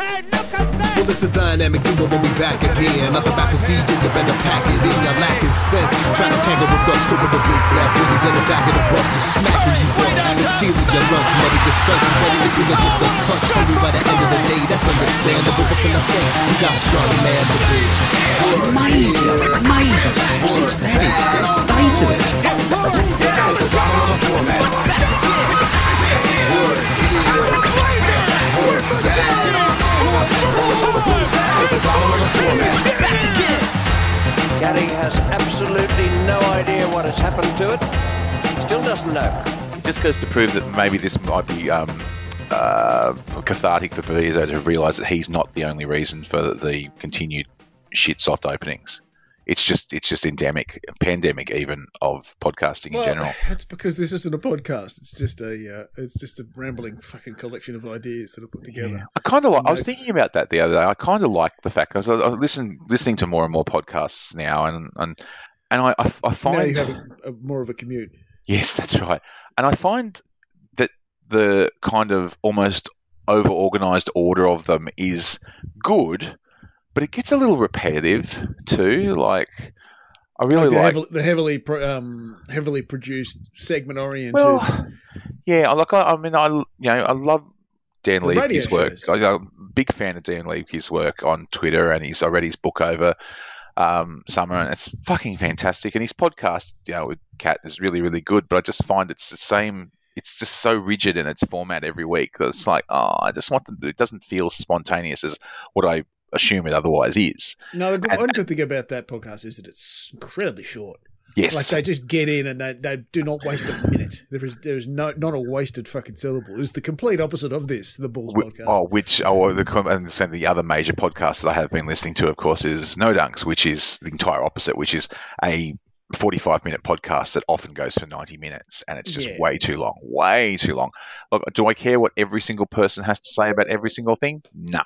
Well, it's a dynamic duo when we back again. Nothing back as DJ, you better pack it in. You're lacking sense. Trying to tangle with us, scoop of the big black bullies in the back of the bus, just smacking you up and stealing your lunch money. Your search, you ready to feel it just a touch. Only by the end of the day, that's understandable. What can I say? You got strong man to be. Amazing, amazing. That is the state of it. It's a dollar on the format. Gary has absolutely no idea what has happened to it. Still doesn't know. It just goes to prove that maybe this might be um, uh, cathartic for Bezo to realise that he's not the only reason for the continued shit soft openings. It's just it's just endemic, pandemic even of podcasting in general. It's because this isn't a podcast. It's just a uh, it's just a rambling fucking collection of ideas that are put together. I kind of like. I was thinking about that the other day. I kind of like the fact because I, I listen listening to more and more podcasts now, and and and I I, I Now find you have a, a, more of a commute. Yes, that's right. And I find that the kind of almost over organized order of them is good, but it gets a little repetitive too. Like, I really Like the, like. heavily, the heavily pro- um, heavily produced segment oriented. well, yeah, I like. I, I mean, I you know, I love Dan Leakey's work. shows. I, I'm a big fan of Dan Leakey's work on Twitter, and he's I read his book over um, summer, and it's fucking fantastic. And his podcast, you know, with Cat is really, really good. But I just find it's the same. It's just so rigid in its format every week that it's like, oh, I just want them. To, it doesn't feel spontaneous as what I assume it otherwise is. no, the good, and- one good thing about that podcast is that it's incredibly short. Yes, Like they just get in and they, they do not waste a minute. There is there is no not a wasted fucking syllable. It's the complete opposite of this, the Bulls Wh- podcast. Oh, which oh, the and so the other major podcast that I have been listening to, of course, is No Dunks, which is the entire opposite, which is a 45 minute podcast that often goes for 90 minutes and it's just Yeah. way too long, way too long. Look, do I care what every single person has to say about every single thing? No.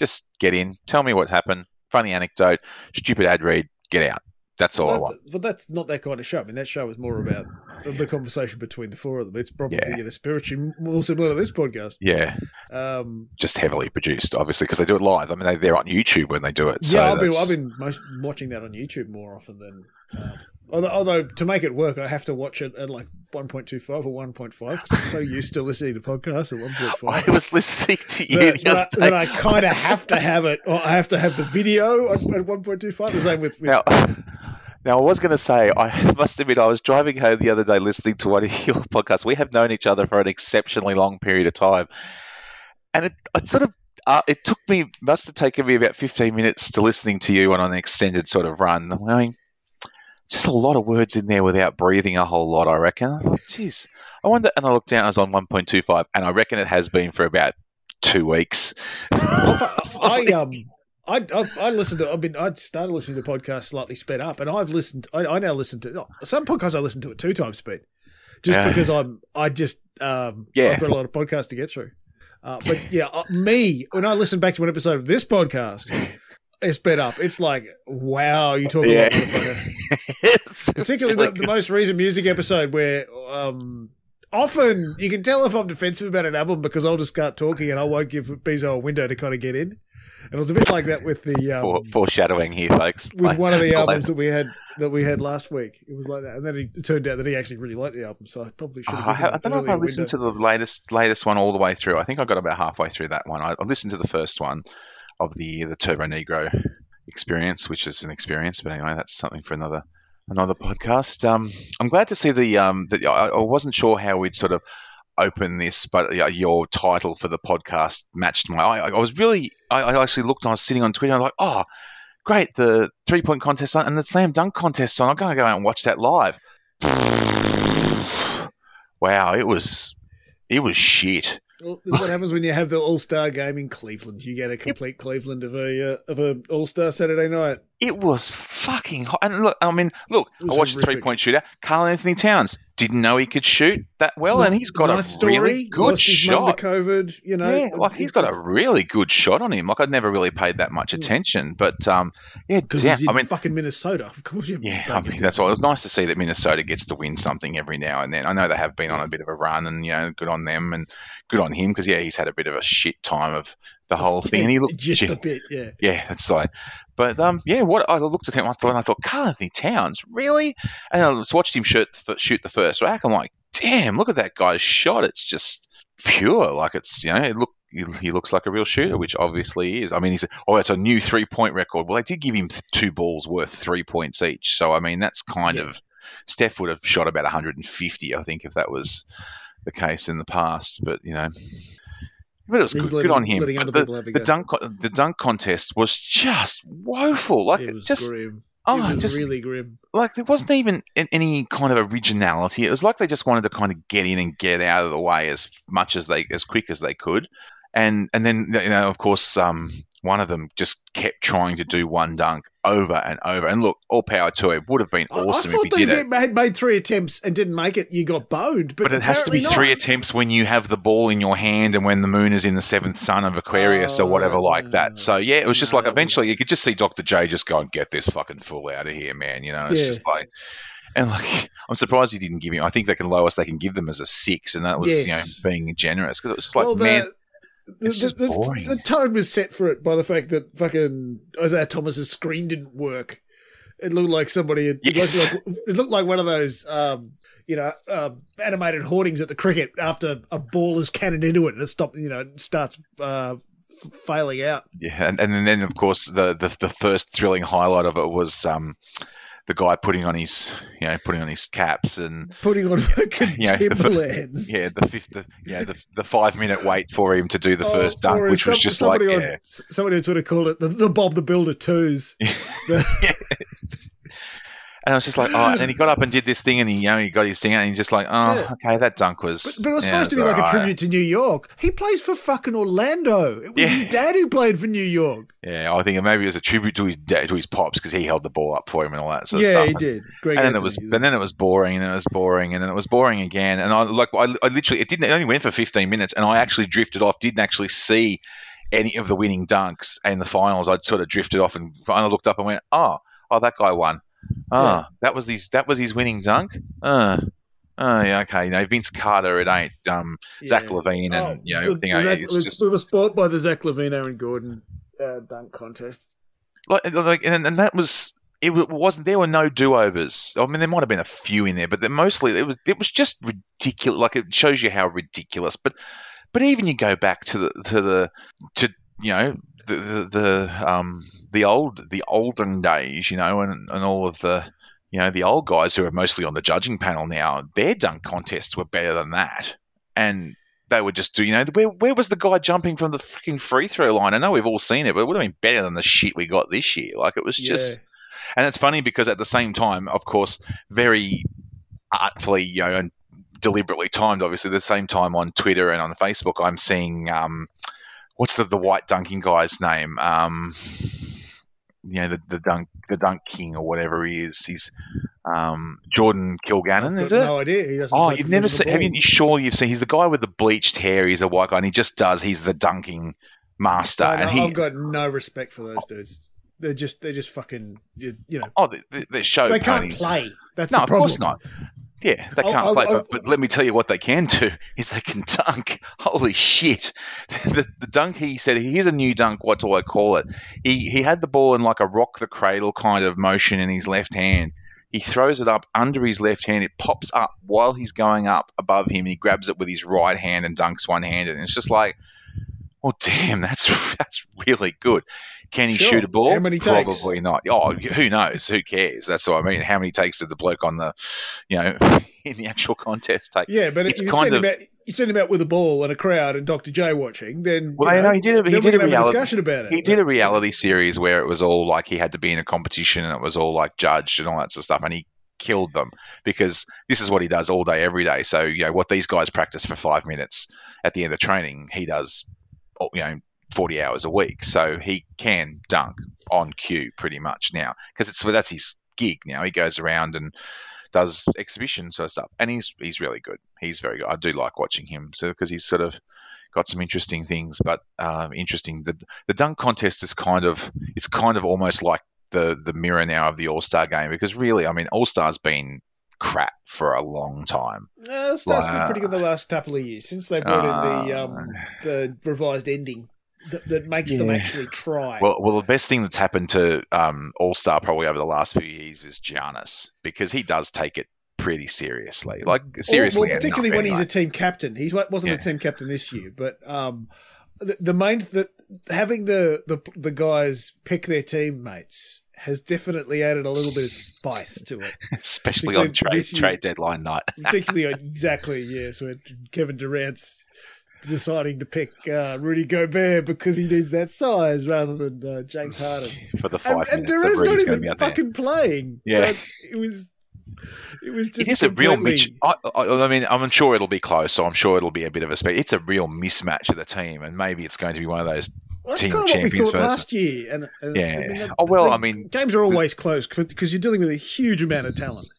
Just get in, tell me what happened, funny anecdote, stupid ad read, get out. That's all I want. but that's not that kind of show. I mean, that show is more about the conversation between the four of them. It's probably Yeah. you know, spiritually more similar to this podcast. Yeah, Um, just heavily produced, obviously, because they do it live. I mean, they, they're on YouTube when they do it. so yeah, I've been I've been most watching that on YouTube more often than. Um, although, although to make it work, I have to watch it at like one point two five or one point five because I'm so used to listening to podcasts at one point five. I was listening to you That, that, I, that I kind of have to have it, or I have to have the video at, at 1.25. The same with, with Now, now I was going to say, I must admit, I was driving home the other day listening to one of your podcasts. We have known each other for an exceptionally long period of time, and it, it sort of uh, it took me must have taken me about fifteen minutes to listening to you on an extended sort of run. I mean, just a lot of words in there without breathing a whole lot. I reckon. Jeez, I wonder. And I looked down, I was on one point two five, and I reckon it has been for about two weeks. I um I, I I listened to I've been I started listening to podcasts slightly sped up, and I've listened. I, I now listen to some podcasts. I listen to at two times speed, just Yeah. because I'm I just um Yeah. I've got a lot of podcasts to get through. Uh, but yeah, uh, me when I listen back to an episode of this podcast, it's sped up. It's like wow, you talk a lot, motherfucker. Particularly the, the most recent music episode where um often you can tell if I'm defensive about an album because I'll just start talking and I won't give Bezo a window to kind of get in. And it was a bit like that with the um, foreshadowing here, folks. with Like- one of the albums that we had that we had last week. It was like that, and then it turned out that he actually really liked the album. So I probably should have. I, given ha- him I don't know if I listened to the latest latest one all the way through. I think I got about halfway through that one. I, I listened to the first one of the the Turbonegro experience, which is an experience, but anyway, that's something for another another podcast. Um, I'm glad to see the um that I, wasn't sure how we'd sort of open this, but uh, your title for the podcast matched my. I, I was really I, I actually looked. I was sitting on Twitter. and I was like, oh. Great, the three point contest on, and the slam dunk contest on. I'm going to go out and watch that live. Wow, it was it was shit. Well, this is what happens when you have the All Star game in Cleveland. You get a complete Cleveland of a uh, of a All Star Saturday night. It was fucking hot. And look, I mean, look, I watched the three point shooter. Karl-Anthony Towns didn't know he could shoot that well, and he's got nice a story. really good Lost shot. to COVID. You know, yeah, like he's got a really good shot on him. Like I'd never really paid that much attention, but um, yeah, because damn. he's in I mean, fucking Minnesota. Of course, you yeah, I mean, that's why it was nice to see that Minnesota gets to win something every now and then. I know they have been on a bit of a run, and you know, good on them and good on him because yeah, he's had a bit of a shit time of the whole thing, and he looked just a bit, yeah. yeah, it's like, but um, yeah, what I looked at him, I thought, and I thought, Karl-Anthony Towns, really? And I just watched him shoot shoot the first rack. I'm like, damn, look at that guy's shot. It's just pure. Like it's you know, it look he looks like a real shooter, which obviously he is. I mean, he's oh, it's a new three point record. Well, they did give him two balls worth three points each, so I mean, that's kind Yeah. of Steph would have shot about 150, I think, if that was the case in the past. But you know, but it was good, good on him. The, people have a the dunk the dunk contest was just woeful. Like it was just grim. oh, it was just really grim. like there wasn't even any kind of originality. It was like they just wanted to kind of get in and get out of the way as much as they as quick as they could, and and then you know of course um, one of them just kept trying to do one dunk over and over. And look, all power to it. Would have been awesome I if he did it. you had made three attempts and didn't make it, you got boned. But, But it has to be apparently three attempts when you have the ball in your hand and when the moon is in the seventh sun of Aquarius or whatever Oh, like that. So yeah, it was just no, like eventually was- you could just see Dr. J just go and get this fucking fool out of here, man. You know, it's Yeah. just like and like I'm surprised he didn't give him. I think they can lowest they can give them as a six, and that was Yes. you know being generous because it was just like well, the, man, the, the, the tone was set for it by the fact that fucking Isaiah Thomas's screen didn't work. It looked like somebody had. it looked like- it looked like one of those, um, you know, uh, animated hoardings at the cricket after a ball is cannoned into it and it stop, you know, it starts uh, f- failing out. yeah, and, and then of course the, the the first thrilling highlight of it was um the guy putting on his you know putting on his caps and Putting on fucking Yeah, the- Timberlands. yeah the fifth the, yeah the, the five minute wait for him to do the Oh, first dunk, which was some- just like somebody on, yeah. somebody on Twitter called it the, the Bob the Builder twos. The- And I was just like, oh, and then he got up and did this thing, and he, you know, he got his thing out, and he's just like, oh, Yeah. okay, that dunk was. But, but it was yeah, supposed to be like a tribute to New York. He plays for fucking Orlando. It was Yeah. his dad who played for New York. Yeah, I think maybe it was a tribute to his dad, to his pops, because he held the ball up for him and all that sort of stuff. yeah, he did. Greg and then it was, and then it was boring, and then it was boring, and then it was boring again. And I like, I, I literally, it didn't. It only went for 15 minutes, and I actually drifted off. Didn't actually see any of the winning dunks and the finals. I'd sort of drifted off, and I looked up and went, oh, oh, that guy won. Oh, Yeah. that was his, that was his winning dunk. Uh, oh, yeah, okay. You know, Vince Carter, it ain't um, Zach LaVine, and Oh, you know, the- everything. the Zach- just- we were spoiled by the Zach LaVine, Aaron Gordon uh, dunk contest. like, like and, and that was it wasn't there were no do-overs i mean there might have been a few in there but mostly it was it was just ridiculous like it shows you how ridiculous but but even you go back to the to the to you know the the, the um the old the olden days you know and and all of the you know the old guys who are mostly on the judging panel now their dunk contests were better than that and they would just do, you know, where, where was the guy jumping from the freaking free throw line? I know we've all seen it, but it would have been better than the shit we got this year. Like it was just, and it's funny because at the same time, of course, very artfully, you know, and deliberately timed, obviously, at the same time on Twitter and on Facebook, I'm seeing, um, what's the, the white dunking guy's name? Um, you know, the, the dunk, the dunk king or whatever he is. He's, um, Jordan Kilganon, is it? no idea. He doesn't Oh, you've never seen? Have you, sure you've seen? He's the guy with the bleached hair. He's a white guy, and he just does. He's the dunking master, I know, and he. I've got no respect for those dudes. They're just they're just fucking you, you know oh, the, the, the show. they can't play. That's No, the of problem. course not. Yeah, they Oh, can't oh, play. oh, but, but let me tell you what they can do is they can dunk. Holy shit! the, the dunk he said, here's a new dunk. What do I call it? He he had the ball in like a rock the cradle kind of motion in his left hand. He throws it up under his left hand. It pops up while he's going up above him. He grabs it with his right hand and dunks one handed. And it's just like, well, damn, that's that's really good. Can he Sure. shoot a ball? How many takes? Probably not. Oh, who knows? Who cares? That's what I mean. How many takes did the bloke on the, you know, in the actual contest take? Yeah, but if you send of- him out, you send him out with a ball and a crowd and Dr. J watching, then Well, you know he did. A, he did we're a have a discussion about it. He did a reality series where it was all like he had to be in a competition and it was all like judged and all that sort of stuff, and he killed them because this is what he does all day, every day. So you know what these guys practice for five minutes at the end of training, he does, oh, you know, forty hours a week. So he can dunk on cue pretty much now because it's well, that's his gig now. He goes around and does exhibition sort of stuff, and he's he's really good. He's very good. I do like watching him, so because he's sort of got some interesting things, but um, interesting. The the dunk contest is kind of it's kind of almost like the the mirror now of the All Star game because really, I mean, All Star's been crap for a long time. Uh, Stars been pretty good the last couple of years since they brought in the Uh, um the revised ending. That, that makes them actually try. Well, well, the best thing that's happened to um, All Star probably over the last few years is Giannis because he does take it pretty seriously, like seriously. Well, well particularly enough, when anyway. he's a team captain. He wasn't Yeah. a team captain this year, but um, the, the main that having the, the the guys pick their teammates has definitely added a little bit of spice to it. especially on trade, year. trade deadline night. particularly on, exactly yes, when Kevin Durant's deciding to pick uh, Rudy Gobert because he needs that size rather than uh, James Harden. for the And, five and minutes. Durant's not even fucking playing. Yeah. so it's, it was. It was just It is a real completely- I, I, I mean, I'm sure it'll be close, so I'm sure it'll be a bit of a speed. It's a real mismatch of the team, and maybe it's going to be one of those. Well, that's kind of what we thought last year. And, and Yeah. I mean, the- Oh, well, the I mean- games are always close because you're dealing with a huge amount of talent.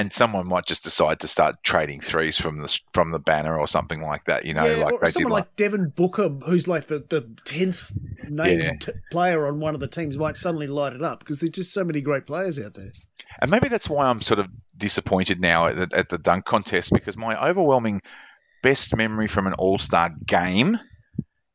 And someone might just decide to start trading threes from the from the banner or something like that. You know, yeah, like or someone Like, like Devin Booker, who's like the the tenth named Yeah. t- player on one of the teams, might suddenly light it up because there's just so many great players out there. and maybe that's why I'm sort of disappointed now at, the- at the dunk contest because my overwhelming best memory from an All Star game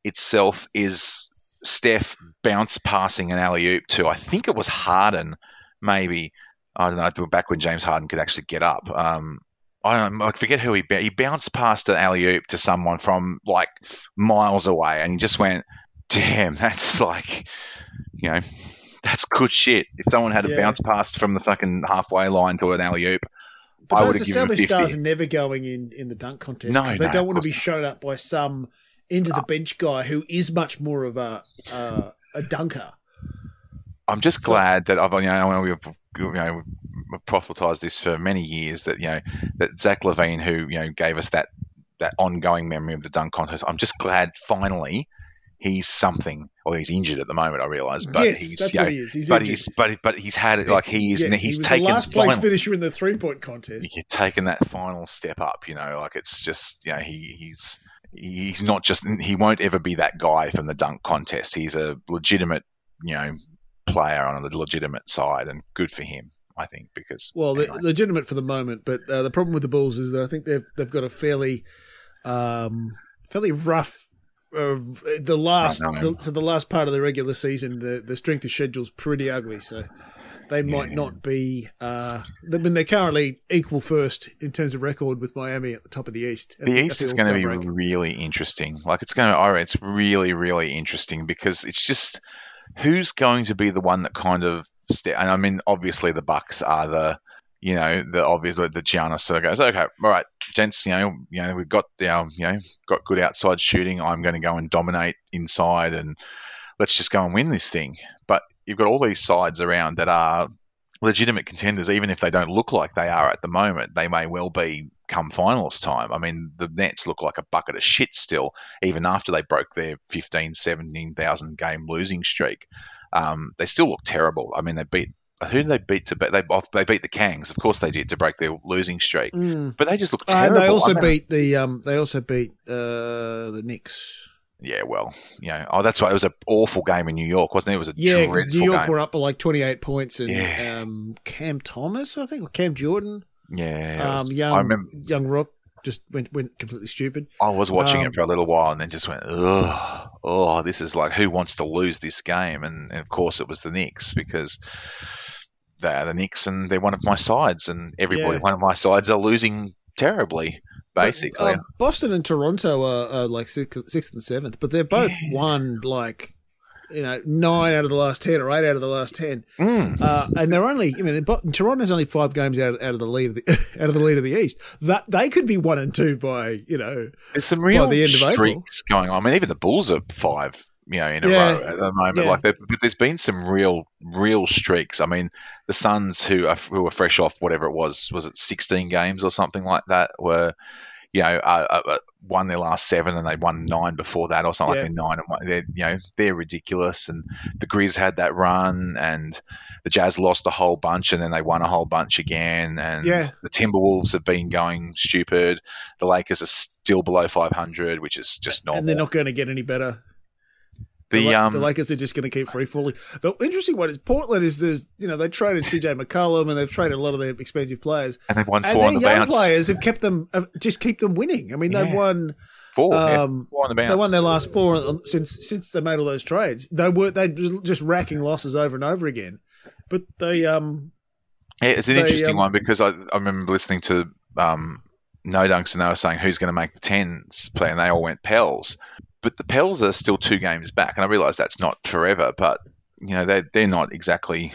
itself is Steph bounce passing an alley oop to I think it was Harden, maybe I don't know back when James Harden could actually get up. Um, I, I forget who he he bounced past an alley oop to someone from like miles away, and he just went, "Damn, that's like, you know." That's good shit. If someone had a bounce past from the fucking halfway line to an alley oop, But I those would've given him established stars are never going in in the dunk contest No, because they no, don't want to be shown up by some into the bench guy who is much more of a uh, a dunker. I'm just So- glad that I've you know we've you know we've prophetized this for many years that you know that Zach LaVine who you know gave us that that ongoing memory of the dunk contest. I'm just glad finally he's something. Or he's injured at the moment. I realise, but yes, he's, that's you what he is. He's but injured. he's but he- but he's had it like he is. Yes, he's he was the last place final- finisher in the three point contest. He's taken that final step up. You know, like it's just you know he he's he's not just he won't ever be that guy from the dunk contest. He's a legitimate you know player on a legitimate side, and good for him. I think because Well, anyway. legitimate for the moment, but uh, the problem with the Bulls is that I think they've they've got a fairly um, fairly rough. Uh, the last, the, so the last part of the regular season, the the strength of schedule's pretty ugly. So they might Yeah. not be. Uh, I mean, they're currently equal first in terms of record with Miami at the top of the East. the at East is going to be break. really interesting. Like it's going to, oh, it's really, really interesting because it's just who's going to be the one that kind of, st- and I mean, obviously the Bucks are the, you know, the obvious the Giannis of goes, okay, all right, gents, you know, you know, we've got our, um, you know, got good outside shooting. I'm going to go and dominate inside, and let's just go and win this thing. But you've got all these sides around that are legitimate contenders, even if they don't look like they are at the moment. They may well be come finals time. I mean, the Nets look like a bucket of shit still, even after they broke their 15, 17,000 game losing streak. Um, they still look terrible. I mean, they beat. Who did they beat to beat? They they beat the Kangs, of course they did to break their losing streak. Mm. But they just look Uh, terrible. and they also I mean, beat the um, they also beat uh, the Knicks. Yeah, well, you know, oh, that's right. It was an awful game in New York, wasn't it? It was a Yeah, New York game. were up by like twenty eight points, and Yeah. um, Cam Thomas, I think, or Cam Jordan, Yeah, um, was- young I remember. young Rock just went went completely stupid. I was watching Um, it for a little while and then just went, ugh, oh, this is like who wants to lose this game? And, and of course, it was the Knicks because they're the Knicks and they're one of my sides, and everybody, Yeah. one of my sides, are losing terribly, basically. But, uh, Boston and Toronto are, are like sixth, sixth and seventh, but they're both won like you know nine out of the last ten or eight out of the last ten, Mm. uh, and they're only. I mean, Toronto's only five games out, out of the lead of the out of the lead of the East. That they could be one and two by you know. There's some real the end of April. streaks going on. I mean, even the Bulls are five, you know, in a Yeah. row at the moment. Yeah. Like, but there's been some real, real streaks. I mean, the Suns, who are who were fresh off whatever it was, was it 16 games or something like that, were you know, uh, uh, uh, won their last seven and they won nine before that or something Yeah. like that. Nine and one. They're, you know, they're ridiculous. And the Grizz had that run and the Jazz lost a whole bunch and then they won a whole bunch again. And Yeah. the Timberwolves have been going stupid. The Lakers are still below 500, which is just normal. And they're not going to get any better. The, the, um, the Lakers are just going to keep free falling. The interesting one is Portland is there's you know they traded CJ McCollum and they've traded a lot of their expensive players, and they've won and four their on the young bounce. players have kept them have just keep them winning. I mean they've Yeah. won Four, yeah. Um, Four on the bounce. They won their last four since since they made all those trades. They were they just racking losses over and over again. But they um Yeah, it's an They, interesting um, one because I, I remember listening to um, No Dunks and they were saying who's going to make the tens play, and they all went Pels. But the Pels are still two games back, and I realise that's not forever, but you know they they're not exactly.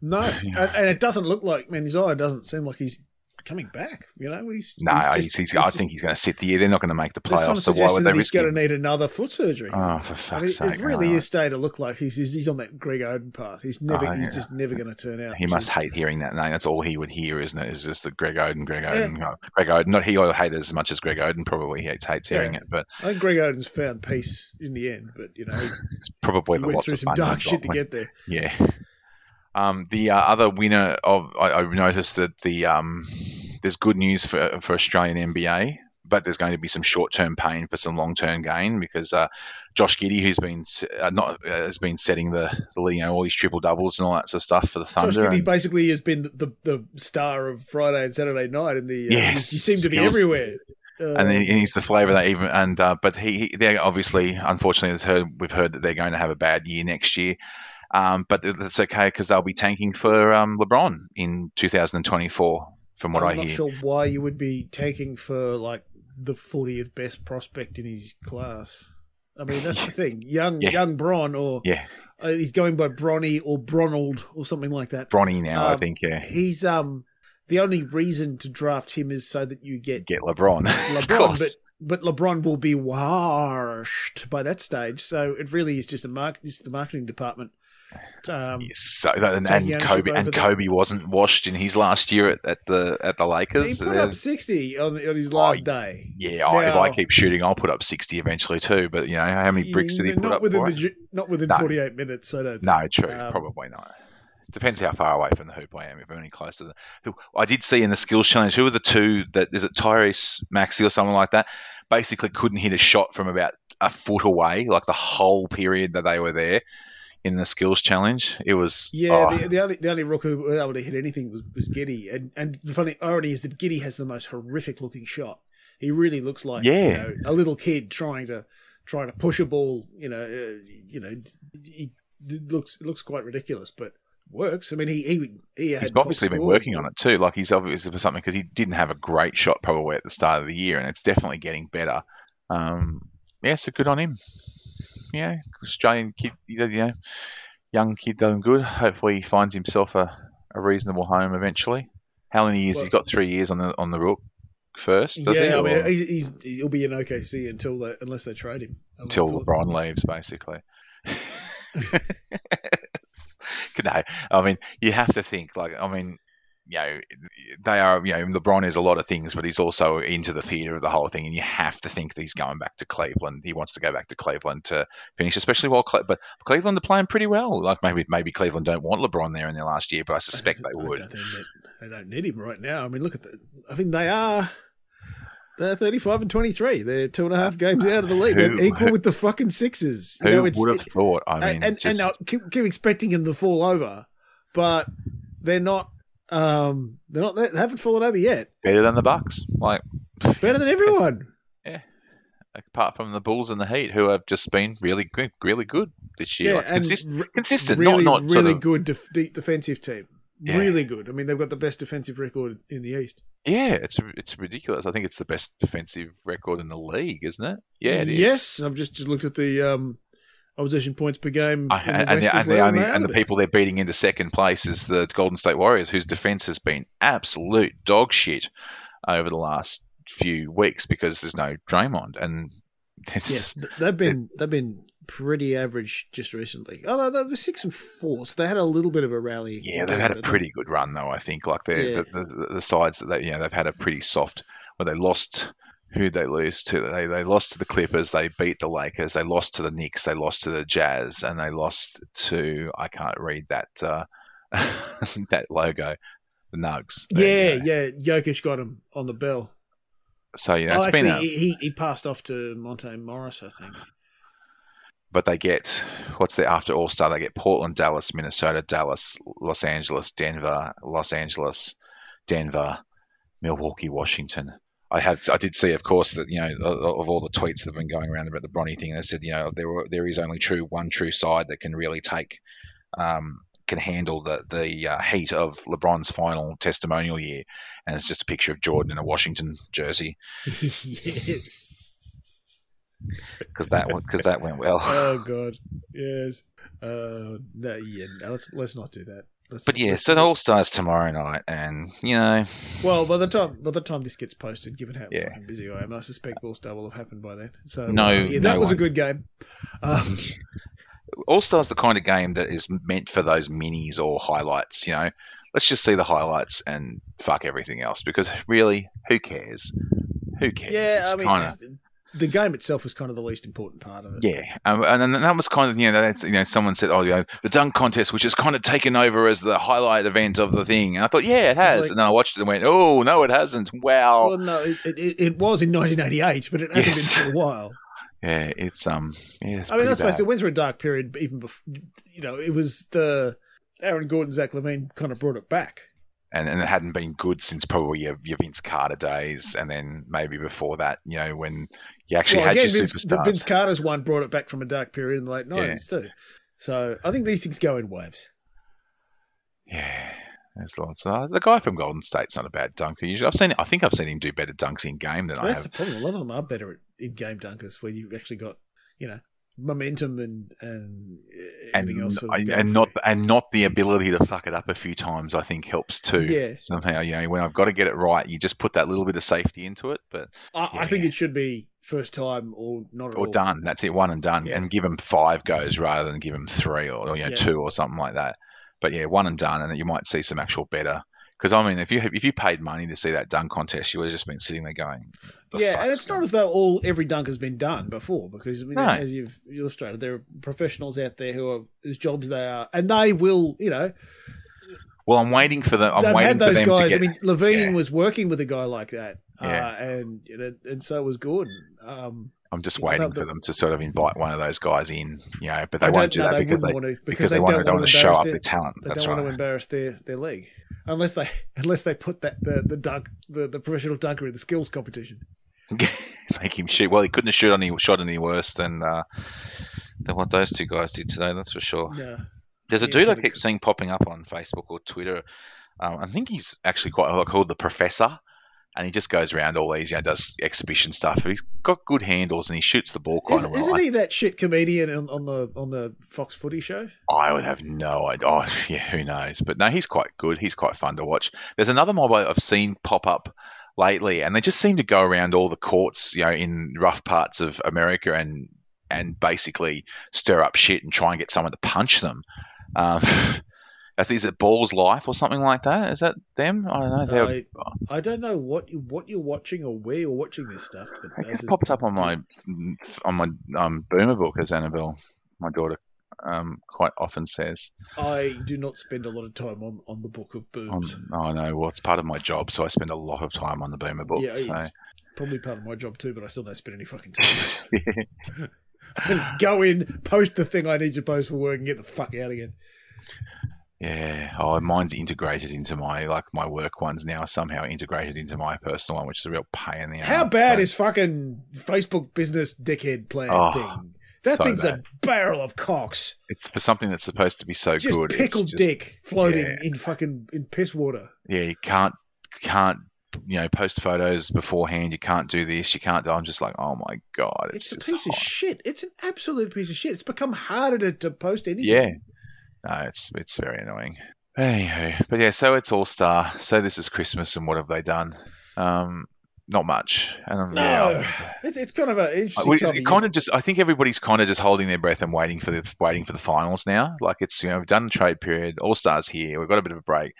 no, and, and it doesn't look like Menzies doesn't seem like he's coming back. You know, he's No, he's just- he's- he's I just- think he's going to sit the year. They're not going to make the playoffs, so why would they he's going to need another foot surgery. Oh, for I fuck's mean, sake! it really no. is starting to look like he's he's, on that Greg Oden path. He's never Oh, yeah. he's just never going to turn out. He must hate hearing that name. That's all he would hear, isn't it? Is just the Greg Oden, Greg. Oden, oh, Greg Oden. Not he will hate it as much as Greg Oden probably hates, hates hearing Yeah. it, but I think Greg Oden's found peace in the end, but you know he, it's probably he the went through some dark shit to get there. Yeah. Um, the uh, other winner of I, I noticed that the um, there's good news for for Australian NBA, but there's going to be some short term pain for some long term gain because uh, Josh Giddey, who's been uh, not uh, has been setting the, the you know all these triple doubles and all that sort of stuff for the Josh Thunder. Giddey and- basically has been the, the, star of Friday and Saturday night in the. Uh, Yes. he, he seemed to be He everywhere. Uh, and then he's the flavour that even and uh, but he, he they obviously unfortunately has heard we've heard that they're going to have a bad year next year. Um, but that's okay because they'll be tanking for um, LeBron in 2024, from what I'm I not hear. sure why you would be tanking for like the 40th best prospect in his class. I mean, that's the thing. Young, Yeah. young Bron, or Yeah, uh, he's going by Bronny or Bronald or something like that. Bronny now, I Um, think. Yeah, He's um the only reason to draft him is so that you get get LeBron. of LeBron, but but LeBron will be washed by that stage. So it really is just a mark. This is the marketing department. Um, so that, and, and Kobe and the- Kobe wasn't washed in his last year at, at the at the Lakers. he put Uh, up sixty on, on his last day. yeah, I, if I keep shooting, I'll put up 60 eventually too. But you know, how many bricks did he put up? within the not within No. forty eight minutes. I don't. No, think. true. Um, Probably not. Depends how far away from the hoop I am. If I'm any closer, to who I did see in the skills challenge, who were the two that is it Tyrese Maxey or something like that? Basically, couldn't hit a shot from about a foot away, like the whole period that they were there in the skills challenge. It was Yeah, oh, the, the only the only rook who was able to hit anything was, was Giddey, and and the funny irony is that Giddey has the most horrific looking shot. He really looks like you Yeah. know, a little kid trying to trying to push a ball. You know, uh, you know, he it looks it looks quite ridiculous, but works. I mean, he he he had he's obviously been working on it too. Like he's obviously for something because he didn't have a great shot probably at the start of the year, and it's definitely getting better. Um, yeah, so good on him. Yeah, Australian kid, you know, young kid doing good. Hopefully, he finds himself a, a reasonable home eventually. How many years? Well- he's got three years on the on the rook first, does he? yeah, I Or mean, he's, he's he'll be in OKC until they, unless they trade him. I until. LeBron leaves, basically. no, I mean, you have to think like, I mean, you know, they are, you know, LeBron is a lot of things, but he's also into the theater of the whole thing, and you have to think that he's going back to Cleveland. He wants to go back to Cleveland to finish, especially while, Cle- but Cleveland are playing pretty well. Like maybe, maybe Cleveland don't want LeBron there in their last year, but I suspect they I would. don't think they don't need him right now. I mean, look at the. I mean, they are. They're thirty-five and twenty-three. They're two and a half games out of the lead. They're equal with the fucking Sixers. You Who know, it's, would have thought? I mean, and and, just- and I keep, keep expecting them to fall over, but they're not. Um, they're not. They haven't fallen over yet. better than the Bucks, like Better than everyone. Yeah, apart from the Bulls and the Heat, who have just been really, good- really good this year. Yeah, Like, and consist- re- consistent, really, not not really good def- de- defensive team. Yeah. Really good. I mean, they've got the best defensive record in the East. Yeah, it's it's ridiculous. I think it's the best defensive record in the league, isn't it? Yeah, it is. Yes, I've just, just looked at the um, opposition points per game. I- in the and, the, as and, the only, and the people they're beating into second place is the Golden State Warriors, whose defense has been absolute dog shit over the last few weeks because there's no Draymond, and it's Yes, th- they've been they've been pretty average just recently. Although they were six and four, so they had a little bit of a rally. Yeah, they've had a pretty good run though. I think like Yeah. the, the, the sides that they you know they've had a pretty soft. Where they lost, who they lose to? They they lost to the Clippers. They beat the Lakers. They lost to the Knicks. They lost to the Jazz, and they lost to I can't read that uh, that logo, the Nugs. There Yeah, you yeah. Jokic got him on the bell. So you know oh, actually, been a, he he passed off to Monte Morris, I think. but they get what's the after All Star? They get Portland, Dallas, Minnesota, Dallas, Los Angeles, Denver, Los Angeles, Denver, Milwaukee, Washington. I had I did see, of course, that you know of all the tweets that have been going around about the Bronny thing, they said you know there were, there is only true one true side that can really take um, can handle the the uh, heat of LeBron's final testimonial year, and it's just a picture of Jordan in a Washington jersey yes. because that because that went well. Oh god. Yes. Uh, no, yeah. No, let's let's not do that. Let's, But yeah, so it all starts tomorrow night, and you know, Well, by the time by the time this gets posted, given how Yeah. fucking busy I am, I suspect All Star will have happened by then. So No, uh, yeah, that no was a good game. Um, All Star's the kind of game that is meant for those minis or highlights. You know, let's just see the highlights and fuck everything else because really, who cares? Who cares? yeah, I mean, Kinda. the game itself was kind of the least important part of it. Yeah, um, and then that was kind of you know that's, you know someone said oh you know the dunk contest which has kind of taken over as the highlight event of the thing and I thought yeah it has like- and then I watched it and went oh no it hasn't wow Well, no, it, it, it was in 1988, but it hasn't Yes. been for a while. yeah it's um yeah it's I mean, let's face it went through a dark period even before, you know, it was the Aaron Gordon, Zach LaVine kind of brought it back. and and it hadn't been good since probably your, your Vince Carter days and then maybe before that you know when you actually well, had again, Vince, the. Vince Carter's one brought it back from a dark period in the late 90s, too. So I think these things go in waves. yeah. There's lots. Uh, the guy from Golden State's not a bad dunker. Usually, I've seen. I think I've seen him do better dunks in game than I That's have. the problem. A lot of them are better at in game dunkers where you've actually got, you know, momentum and and everything and else. sort of and not and not the ability to fuck it up a few times. I think helps too. Yeah, Somehow, you know, when I've got to get it right, you just put that little bit of safety into it. But I, I think it should be first time or not at or all. done. That's it, one and done, Yeah. and give them five goes rather than give them three or, you know Yeah. two or something like that. But yeah, one and done, and you might see some actual better. Because I mean, if you if you paid money to see that dunk contest, you would have just been sitting there going, "The Yeah, and it's not as though all every dunk has been done before, because I mean, No. as you've illustrated, there are professionals out there who are whose jobs they are, and they will, you know, Well, I'm waiting for them. I'm they've waiting had for those guys. to I mean, LaVine yeah. was working with a guy like that, Yeah. uh, and you know, and so was Gordon. Um, I'm just waiting for them to sort of invite one of those guys in, you know. But they I won't do know. that They because they, want to because because they, they want, don't want to show up their, their talent. they That's don't want to embarrass their, their league unless they unless they put that the the dunk the, the professional dunker in the skills competition. Make him shoot. Well, he couldn't have shot any shot any worse than uh, than what those two guys did today. That's for sure. Yeah, There's a Yeah, dude I keep seeing popping up on Facebook or Twitter. Um, I think he's actually quite called the Professor, and he just goes around all these, you know, does exhibition stuff. He's got good handles and he shoots the ball quite Isn't, well. isn't he that shit comedian on, on the on the Fox Footy show? I would have no idea. Oh, yeah, who knows? But no, he's quite good. He's quite fun to watch. There's another mob I've seen pop up lately, and they just seem to go around all the courts, you know, in rough parts of America and and basically stir up shit and try and get someone to punch them. Um, is it Balls Life or something like that? Is that them? I don't know. They're- I, I don't know what you, what you're watching or where you're watching this stuff, but It just popped up on my on my um, Boomer book, as Annabelle, my daughter, um, quite often says. I do not spend a lot of time on, on the book of Um, booms. oh no, well, it's part of my job, so I spend a lot of time on the Boomer book. yeah, so. it's probably part of my job too, but I still don't spend any fucking time. I just go in, post the thing I need to post for work, and get the fuck out again. Yeah. Oh, mine's integrated into my like my work ones now. Somehow integrated into my personal one, which is a real pain in the ass. How bad but- is fucking Facebook business dickhead plan Oh, thing? That so thing's bad. a barrel of cocks. It's for something that's supposed to be so Just good. pickled just- dick floating yeah. in fucking in piss water. Yeah, you can't can't you know post photos beforehand. You can't do this. You can't. do I'm just like, oh my god, It's, it's, a piece of shit. It's an absolute piece of shit. It's become harder to, to post anything. Yeah. No, it's it's very annoying. Anywho, but yeah, so it's All Star. So this is Christmas, and what have they done? Um, not much. And No, yeah, it's it's kind of an interesting time kind of just. I think everybody's kind of just holding their breath and waiting for the waiting for the finals now. Like it's you know we've done the trade period. All Stars here. We've got a bit of a break.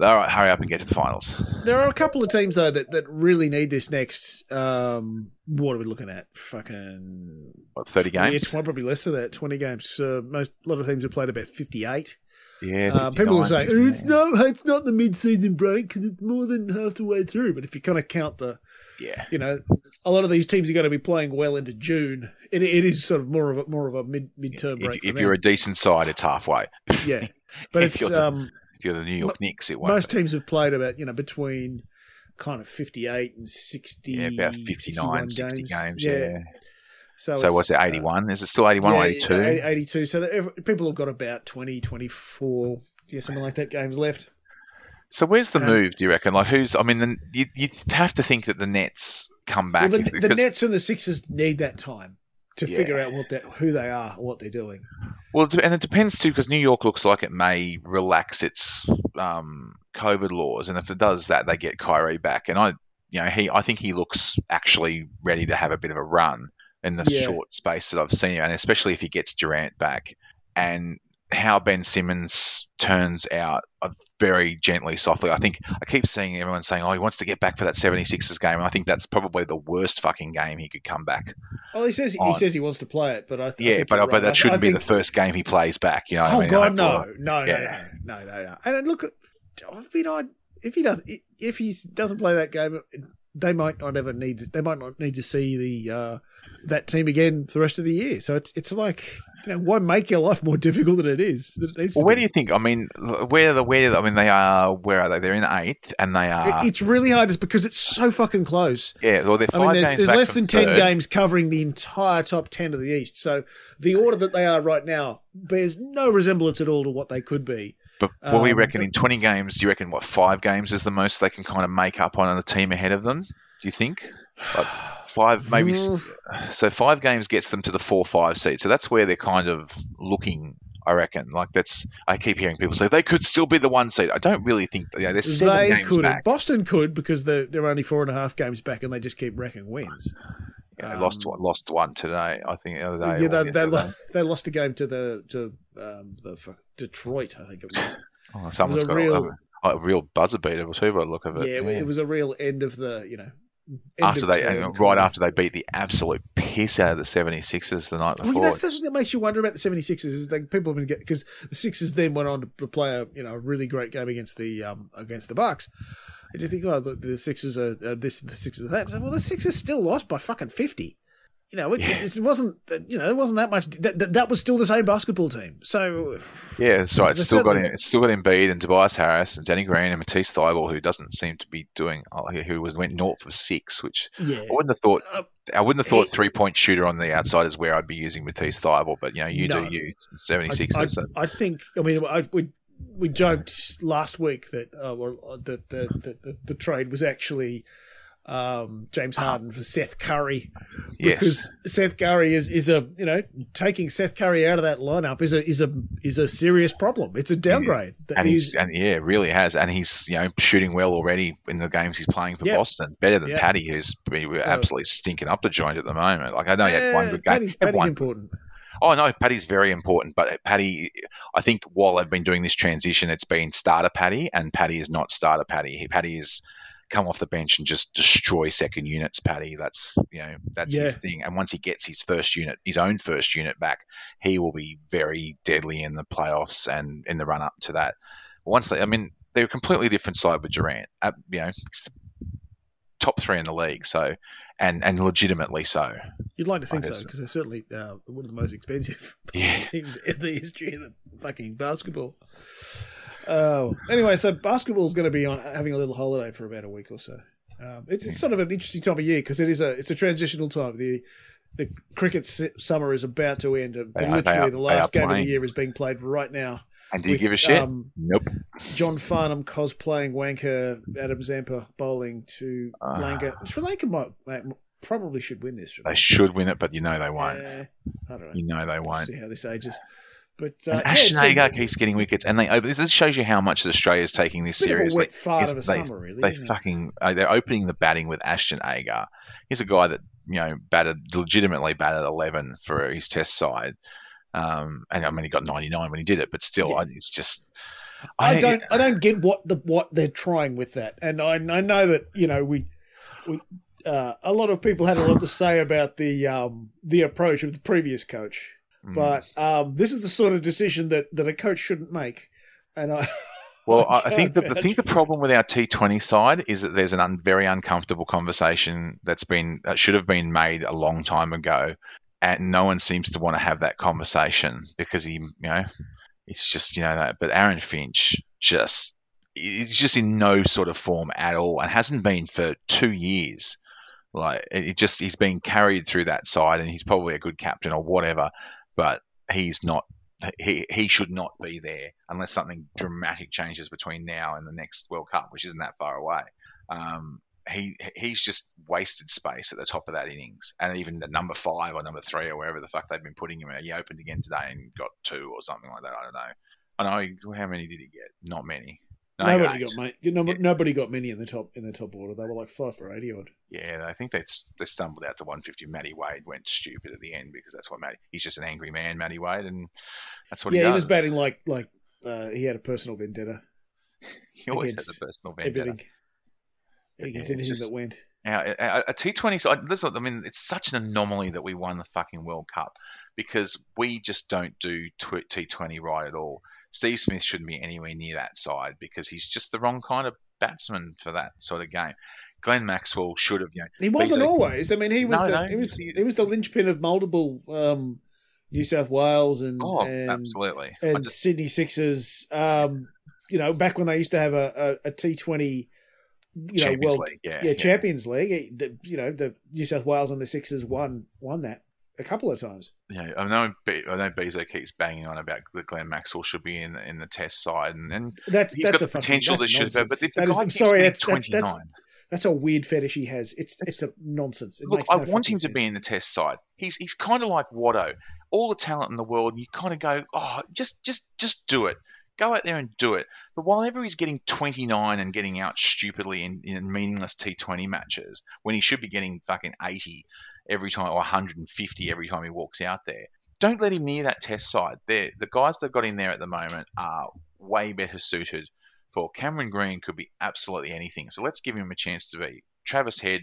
All right, hurry up and get to the finals. There are a couple of teams though that, that really need this next. Um, what are we looking at? Fucking What thirty 20 games? It's probably less than that. Twenty games. Uh, most a lot of teams have played about fifty-eight. Yeah. Uh, people are 59, saying yeah. it's not it's not the mid-season break because it's more than half the way through. But if you kind of count the, Yeah. you know, a lot of these teams are going to be playing well into June. It, it is sort of more of a more of a mid mid-term break. If, if you're a decent side, it's halfway. yeah, but it's the- um If you're the New York Knicks, it won't. most be. teams have played about you know between kind of 58 and 60, Yeah, about 59, 61 60 games. games. yeah. So, So what's it, uh, 81? Is it still 81 or yeah, 82? 82. So that every, people have got about 20, 24, yeah, something like that games left. So where's the Um, move, do you reckon? Like, who's, I mean, the, you, you have to think that the Nets come back. Well, if- the, the Nets and the Sixers need that time to Yeah. figure out what they, who they are, what they're doing. Well, and it depends too, because New York looks like it may relax its um, COVID laws, and if it does that, they get Kyrie back. And I, you know, he, I think he looks actually ready to have a bit of a run in the Yeah. short space that I've seen him, and especially if he gets Durant back, and how Ben Simmons turns out very gently, softly. I think I keep seeing everyone saying, "Oh, he wants to get back for that 76ers game," and I think that's probably the worst fucking game he could come back. Well, he says he says he wants to play it, but I, th- I Yeah, think but but that shouldn't I be the first game he plays back. You know? what I Oh mean? God, I- no, no, no, Yeah. no, no, no, no. And look, I mean, I if he does, if he doesn't play that game, they might not ever need. They might not need to see the uh, that team again for the rest of the year. So it's it's like you know, why make your life more difficult than it is? Than it Well, where be? do you think? I mean, where the where? I mean, they are. Where are they? They're in eighth, and they are. It- it's really hard, just because it's so fucking close. yeah, well, they're I mean, there's, there's less than 10 games covering the entire top 10 of the East. So the order that they are right now bears no resemblance at all to what they could be. But what we um, reckon but- in twenty games? Do you reckon what five games is the most they can kind of make up on the team ahead of them? Do you think? Like five, maybe. Mm, So five games gets them to the four five seed. So that's where they're kind of looking. I reckon. Like that's. I keep hearing people say they could still be the one seed. I don't really think. You know, they're seven they games could. back. Boston could because they're, they're only four and a half games back and they just keep wrecking wins. Yeah, they lost Um, one. Lost one today. I think the other day. yeah, they, they, lo- they lost a game to the to um, the Detroit, I think it was. Oh, someone's a got real- a, a real buzzer beater too by the look of it. yeah, it, it was a real end of the you know end after they and right of- after they beat the absolute piss out of the 76ers the night before. Well, that's the thing that makes you wonder about the 76ers is that people have been getting because the Sixers then went on to play a you know a really great game against the um against the Bucks. And you think, oh, the, the Sixers are, are this, the Sixers are that. So, well, the Sixers still lost by fucking fifty. You know, it, it wasn't you know it wasn't that much. That, that, that was still the same basketball team. So yeah, that's right. It's still got it's still got Embiid and Tobias Harris and Danny Green and Matisse Thybulle, who doesn't seem to be doing. oh, Who was went north of six, which yeah, I wouldn't have thought. Uh, I wouldn't have thought three point shooter on the outside is where I'd be using Matisse Thybulle, but you know, you No. do you. 76ers. I, I think. I mean, I, we we joked last week that uh, uh, that the, the, the the trade was actually um, James Harden for Seth Curry yes. because Seth Curry is, is a you know taking Seth Curry out of that lineup is a is a is a serious problem. It's a downgrade. And he's, and yeah, really has, and he's you know shooting well already in the games he's playing for Yep. Boston, better than Yep. Paddy, who's been absolutely stinking up the joint at the moment. Like I know he had one good game, had Paddy's one- important. Oh no, Paddy's very important, but Paddy, I think while they've been doing this transition, it's been starter Paddy, and Paddy is not starter Paddy. He, Paddy is come off the bench and just destroy second units. Paddy, that's you know that's Yeah. his thing. And once he gets his first unit, his own first unit back, he will be very deadly in the playoffs and in the run up to that. Once they, I mean, they're a completely different side with Durant. Uh, you know, top three in the league, so and and legitimately so. You'd like to think so so. because they're certainly uh, one of the most expensive Yeah. teams in the history of the fucking basketball. Oh, anyway, so basketball is going to be on having a little holiday for about a week or so. Um, it's, it's sort of an interesting time of year because it is a it's a transitional time. The the cricket summer is about to end, and are- literally are- the last game of the year is being played right now. And do you with, give a shit? Um, nope. John Farnham cosplaying wanker, Adam Zampa bowling to Ah. Lanka. Sri Lanka might, might probably should win this. They should win it, but you know they won't. Yeah, I don't know. You know they won't. see how this ages. But uh, And yeah, it's Ashton been Agar keeps getting wickets, and they open. This shows you how much Australia is taking this a bit of a seriously. wet fart of a They- summer, really. They fucking uh, they're opening the batting with Ashton Agar. He's a guy that you know batted legitimately batted eleven for his Test side. Um, and I mean he got ninety nine when he did it, but still, Yeah. I, it's just I don't, I don't get what the what they're trying with that, and I, I know that you know we, we, uh, a lot of people had a lot to say about the um the approach of the previous coach, Mm. but um this is the sort of decision that that a coach shouldn't make, and I. Well, I, I think the, think the problem with our T20 side is that there's an un, very uncomfortable conversation that's been that should have been made a long time ago, and no one seems to want to have that conversation because he, you know, it's just you know that. But Aaron Finch just he's just in no sort of form at all, and hasn't been for two years. Like it just he's been carried through that side, and he's probably a good captain or whatever, but he's not. He he should not be there unless something dramatic changes between now and the next World Cup, which isn't that far away. Um, he he's just wasted space at the top of that innings, and even the number five or number three or wherever the fuck they've been putting him. He opened again today and got two or something like that. I don't know. I know how many did he get? Not many. No, nobody got mate. Nobody, yeah. nobody got many in the top in the top order. They were like five for eighty odd. Yeah, I think they they stumbled out to one fifty. Matty Wade went stupid at the end because that's what Matty. He's just an angry man, Matty Wade, and that's what. Yeah, he, he was batting like like uh, he had a personal vendetta. he always has a personal vendetta. Everything against anything that went. Now, a, a T20, so this, I mean, it's such an anomaly that we won the fucking World Cup because we just don't do T20 right at all. Steve Smith shouldn't be anywhere near that side because he's just the wrong kind of batsman for that sort of game. Glenn Maxwell should have, you know, he wasn't always. I mean, he was no, the no, he was he, was the linchpin of multiple um, New South Wales and oh, and, absolutely and just, Sydney Sixers. Um, you know, back when they used to have a a, a T Twenty you know, well, yeah, yeah, Champions League. The, you know, the New South Wales and the Sixers won won that a couple of times. Yeah, I know. I know Bezo keeps banging on about that Glenn Maxwell should be in in the Test side, and, and that's that's a potential that should. But that is, I'm sorry, that's, that's, that's that's a weird fetish he has. It's it's a nonsense. It Look, no I want him to be in the Test side. He's he's kind of like Watto. All the talent in the world, you kind of go, oh, just just just do it. Go out there and do it. But while he's getting 29 and getting out stupidly in, in meaningless T20 matches, when he should be getting fucking 80 every time or 150 every time he walks out there, don't let him near that test side. They're, the guys that got in there at the moment are way better suited for Cameron Green could be absolutely anything. So let's give him a chance to be. Travis Head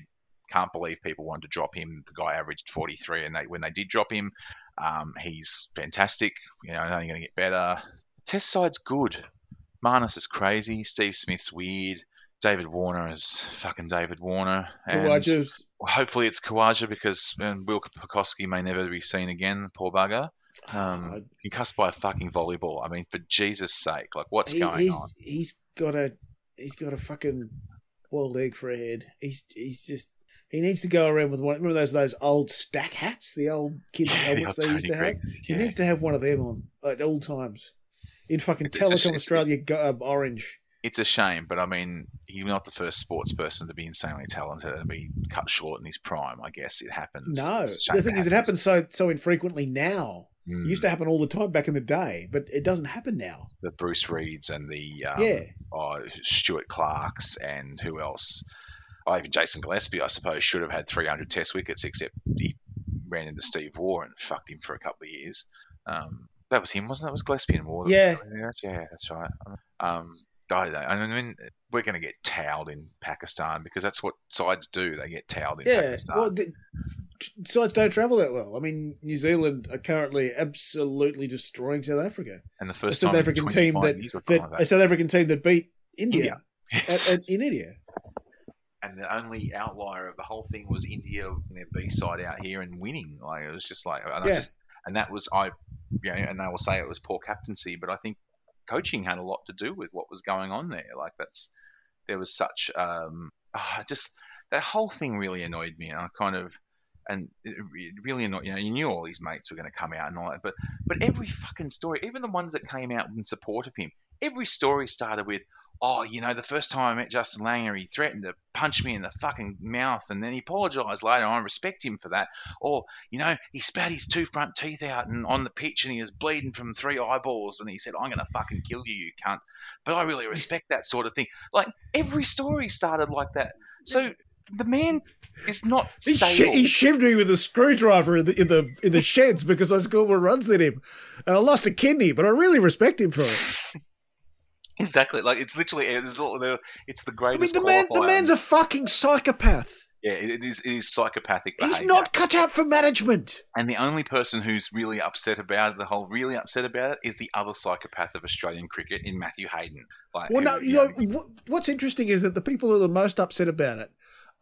can't believe people wanted to drop him. The guy averaged 43, and they when they did drop him, um, he's fantastic. You know, only going to get better. Test side's good. Marnus is crazy. Steve Smith's weird. David Warner is fucking David Warner. And hopefully it's Khawaja because um, Will Pucovski may never be seen again. Poor bugger. Um, concussed by a fucking volleyball. I mean, for Jesus' sake, like what's he, going he's, on? He's got a he's got a fucking boiled egg for a head. He's he's just he needs to go around with one. Remember those those old stack hats, the old kids helmets they used to have. He needs to have one of them on at all times in fucking Telecom Australia uh, orange. It's a shame, but I mean, he's not the first sports person to be insanely talented and be cut short in his prime. I guess it happens. No, the thing is, it happens so so infrequently now. Mm. It used to happen all the time back in the day, but it doesn't happen now. The Bruce Reids and the um, yeah, oh, Stuart Clarks and who else? Oh, even Jason Gillespie, I suppose, should have had 300 Test wickets, except he ran into Steve Waugh and fucked him for a couple of years. Um, that was him, wasn't it? It was Gillespie and Waugh. Yeah. Yeah, that's right. Um, I. I mean, we're going to get towed in Pakistan because that's what sides do. They get towed in yeah, Pakistan. well, the, sides don't travel that well. I mean, New Zealand are currently absolutely destroying South Africa. And the first a South African team that, that a South African team that beat India, India. Yes. At, at, in India. And the only outlier of the whole thing was India in their B side out here and winning. Like it was just like, yeah. I just, and that was I you know, and they will say it was poor captaincy, but I think coaching had a lot to do with what was going on there. Like that's there was such um, oh, just that whole thing really annoyed me, and I kind of and it really annoyed. You know, you knew all these mates were going to come out and all that, but but every fucking story, even the ones that came out in support of him, every story started with, oh, you know, the first time I met Justin Langer, he threatened to punch me in the fucking mouth, and then he apologised later. I respect him for that. Or, you know, he spat his two front teeth out and on the pitch, and he was bleeding from three eyeballs, and he said, "I'm going to fucking kill you, you cunt." But I really respect that sort of thing. Like every story started like that. So the man is not stable. He, he shivved me with a screwdriver in the in the in the sheds because I scored more runs than him, and I lost a kidney. But I really respect him for it. Exactly. Like it's literally it's the greatest. I mean, the man, the man's a fucking psychopath. Yeah, it is. It is psychopathic. Behavior. He's not cut out for management. And the only person who's really upset about it, the whole really upset about it, is the other psychopath of Australian cricket in Matthew Hayden. Like, well, no, you know, know, what's interesting is that the people who are the most upset about it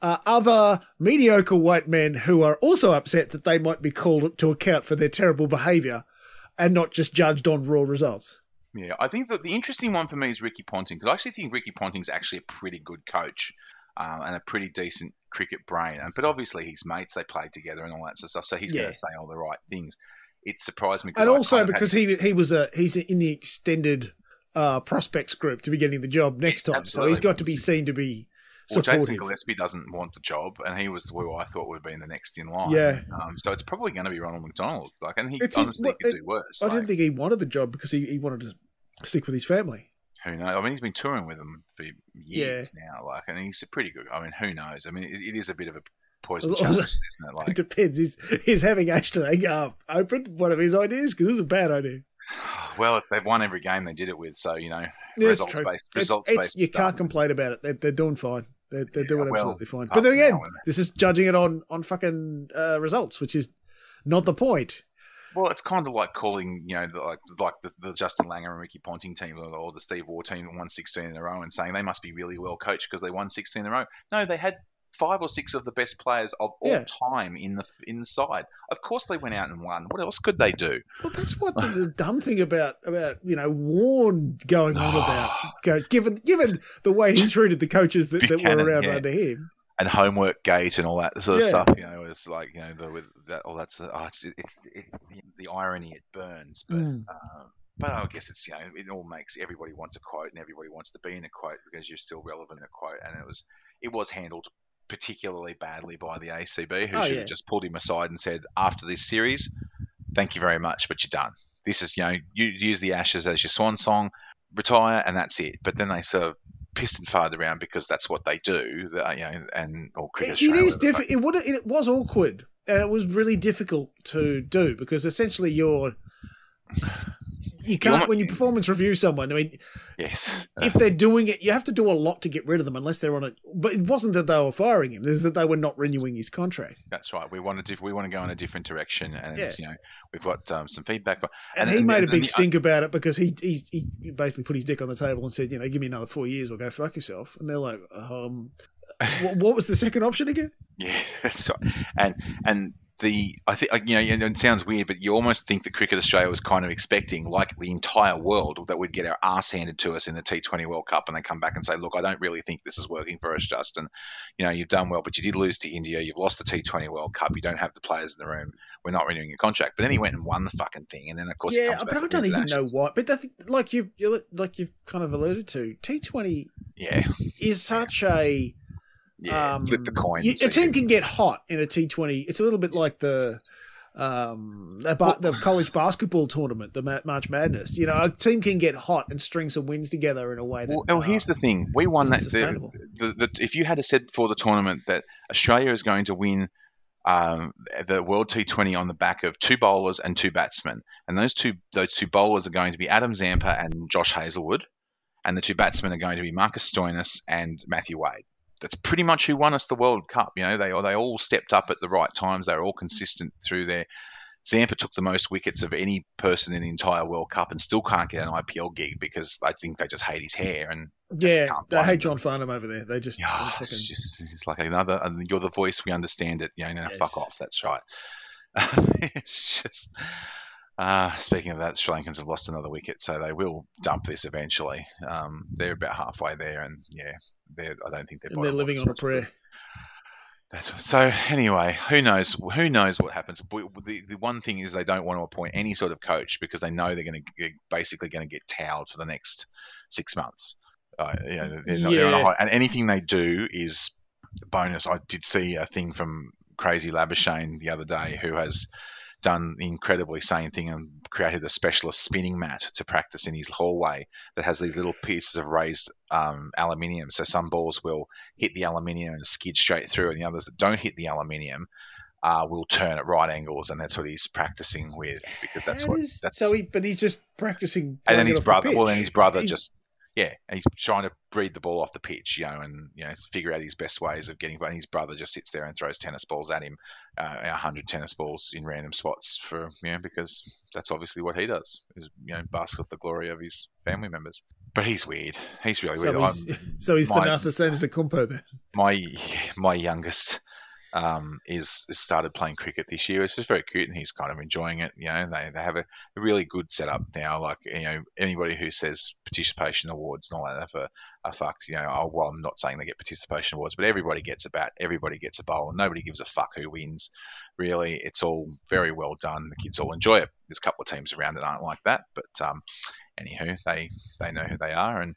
are other mediocre white men who are also upset that they might be called to account for their terrible behaviour and not just judged on raw results. Yeah, I think that the interesting one for me is Ricky Ponting because I actually think Ricky Ponting's actually a pretty good coach um, and a pretty decent cricket brain. And but obviously his mates; they played together and all that sort of stuff. So he's Yeah. going to say all the right things. It surprised me, and I also of had- because he he was a he's in the extended uh, prospects group to be getting the job next time, so he's got to be seen to be Well, Jason supportive. Gillespie doesn't want the job, and he was who I thought would have been the next in line. Yeah. Um, so it's probably going to be Ronald McDonald. Like, and he It's- honestly well, could it- do worse. I like, didn't think he wanted the job because he, he wanted to stick with his family. who knows? I mean, he's been touring with them for years Yeah. now. Like, and he's a pretty good. I mean, who knows? I mean, it, it is a bit of a poison challenge, isn't it? It Like, depends. Is is having Ashton Agar open one of his ideas? Because is a bad idea. well, they've won every game they did it with, so you know, Yeah, it's results based. It's, Results it's, based you can't complain about it. They're, they're doing fine. They're, they're Yeah, doing well, absolutely fine. But then again, this is judging it on on fucking uh, results, which is not the point. Well, it's kind of like calling, you know, the, like like the, the Justin Langer and Ricky Ponting team or, or the Steve Waugh team won 16 in a row and saying they must be really well coached because they won 16 in a row. No, they had five or six of the best players of all Yeah. time in the in the side. Of course, they went out and won. What else could they do? Well, that's what the, the dumb thing about about you know Warren going on about. Go, given given the way he treated the coaches that, that were around yeah. under him. And homework gate and all that sort of Yeah. stuff. You know, it's like you know the with that all that's oh, it's, it's it, the irony it burns, but. Mm. Um, but I guess it's you know it all makes everybody wants a quote and everybody wants to be in a quote because you're still relevant in a quote and it was it was handled particularly badly by the ACB who Oh, should yeah. have just pulled him aside and said after this series thank you very much but you're done this is you know you use the Ashes as your swan song retire and that's it but then they sort of pissed and farted around because that's what they do you know and or cricket It, it is whatever the fuck. difficult. It would it was awkward and it was really difficult to do because essentially you're you can't not- when you performance review someone. I mean, yes if they're doing it, you have to do a lot to get rid of them unless they're on it. But it wasn't that they were firing him; it's that they were not renewing his contract. That's right. We want to we want to go in a different direction, and Yeah. you know we've got um, some feedback. And, And- he and- made a big the- stink about it because he, he he basically put his dick on the table and said, you know, give me another four years or go fuck yourself. And they're like, um, what, what was the second option again? Yeah, that's right. And and the I think you know and it sounds weird, but you almost think that Cricket Australia was kind of expecting, like the entire world, that we'd get our ass handed to us in the T20 World Cup, and they come back and say, look, I don't really think this is working for us, Justin. You know, you've done well, but you did lose to India. You've lost the T20 World Cup. You don't have the players in the room. We're not renewing your contract. But then he went and won the fucking thing, and then of course, yeah, but I don't even know why. But that, like you, you like you've kind of alluded to, T Twenty Yeah, is such a yeah. um, Flip the coin. you- a team can get hot in a T Twenty. It's a little bit like the um ba- the college basketball tournament, the Ma- March Madness. You know, a team can get hot and string some wins together in a way that. Well, well, here's uh, the thing: we won that. The, sustainable. the, the, if you had said for the tournament that Australia is going to win um, the World T20 on the back of two bowlers and two batsmen, and those two those two bowlers are going to be Adam Zampa and Josh Hazlewood, and the two batsmen are going to be Marcus Stoinis and Matthew Wade. That's pretty much who won us the World Cup. You know, they they all stepped up at the right times. They were all consistent through their. Zampa took the most wickets of any person in the entire World Cup and still can't get an IPL gig because I think they just hate his hair and yeah, they hate John Farnham over there. They just, yeah, they ah, fucking, just it's like another. and You're the voice. We understand it. You know, now Yes. fuck off. That's right. it's just. Uh, speaking of that, Sri Lankans have lost another wicket, so they will dump this eventually. Um, they're about halfway there, and yeah, they're, I don't think they're. and they're living on a prayer. That's so. Anyway, who knows? Who knows what happens? The, the one thing is they don't want to appoint any sort of coach because they know they're going to get, basically going to get towed for the next six months. Uh, you know, they're, not- they're on a Yeah. high, and anything they do is bonus. I did see a thing from Crazy Labuschagne the other day who has done the incredibly sane thing and created a specialist spinning mat to practice in his hallway that has these little pieces of raised um, aluminium. So some balls will hit the aluminium and skid straight through, and the others that don't hit the aluminium uh, will turn at right angles, and that's what he's practicing with because that's How what that's. so he, but he's just practicing. and then his off the brother, well, then his brother He's- just yeah, he's trying to breed the ball off the pitch, you know, and you know figure out his best ways of getting. And his brother just sits there and throws tennis balls at him, uh, a hundred tennis balls in random spots for you know because that's obviously what he does is you know basks off the glory of his family members. But he's weird. He's really So weird. he's, so he's the my- Nasa Senator Kumpo then. my my youngest um, is, is started playing cricket this year. It's just very cute, and he's kind of enjoying it. You know, they, they have a, a really good setup now. Like you know, anybody who says participation awards and all that are, are fucked. You know, oh, well, I'm not saying they get participation awards, but everybody gets a bat, everybody gets a bowl, and nobody gives a fuck who wins. Really, it's all very well done. The kids all enjoy it. There's a couple of teams around that aren't like that, but um, anywho, they they know who they are, and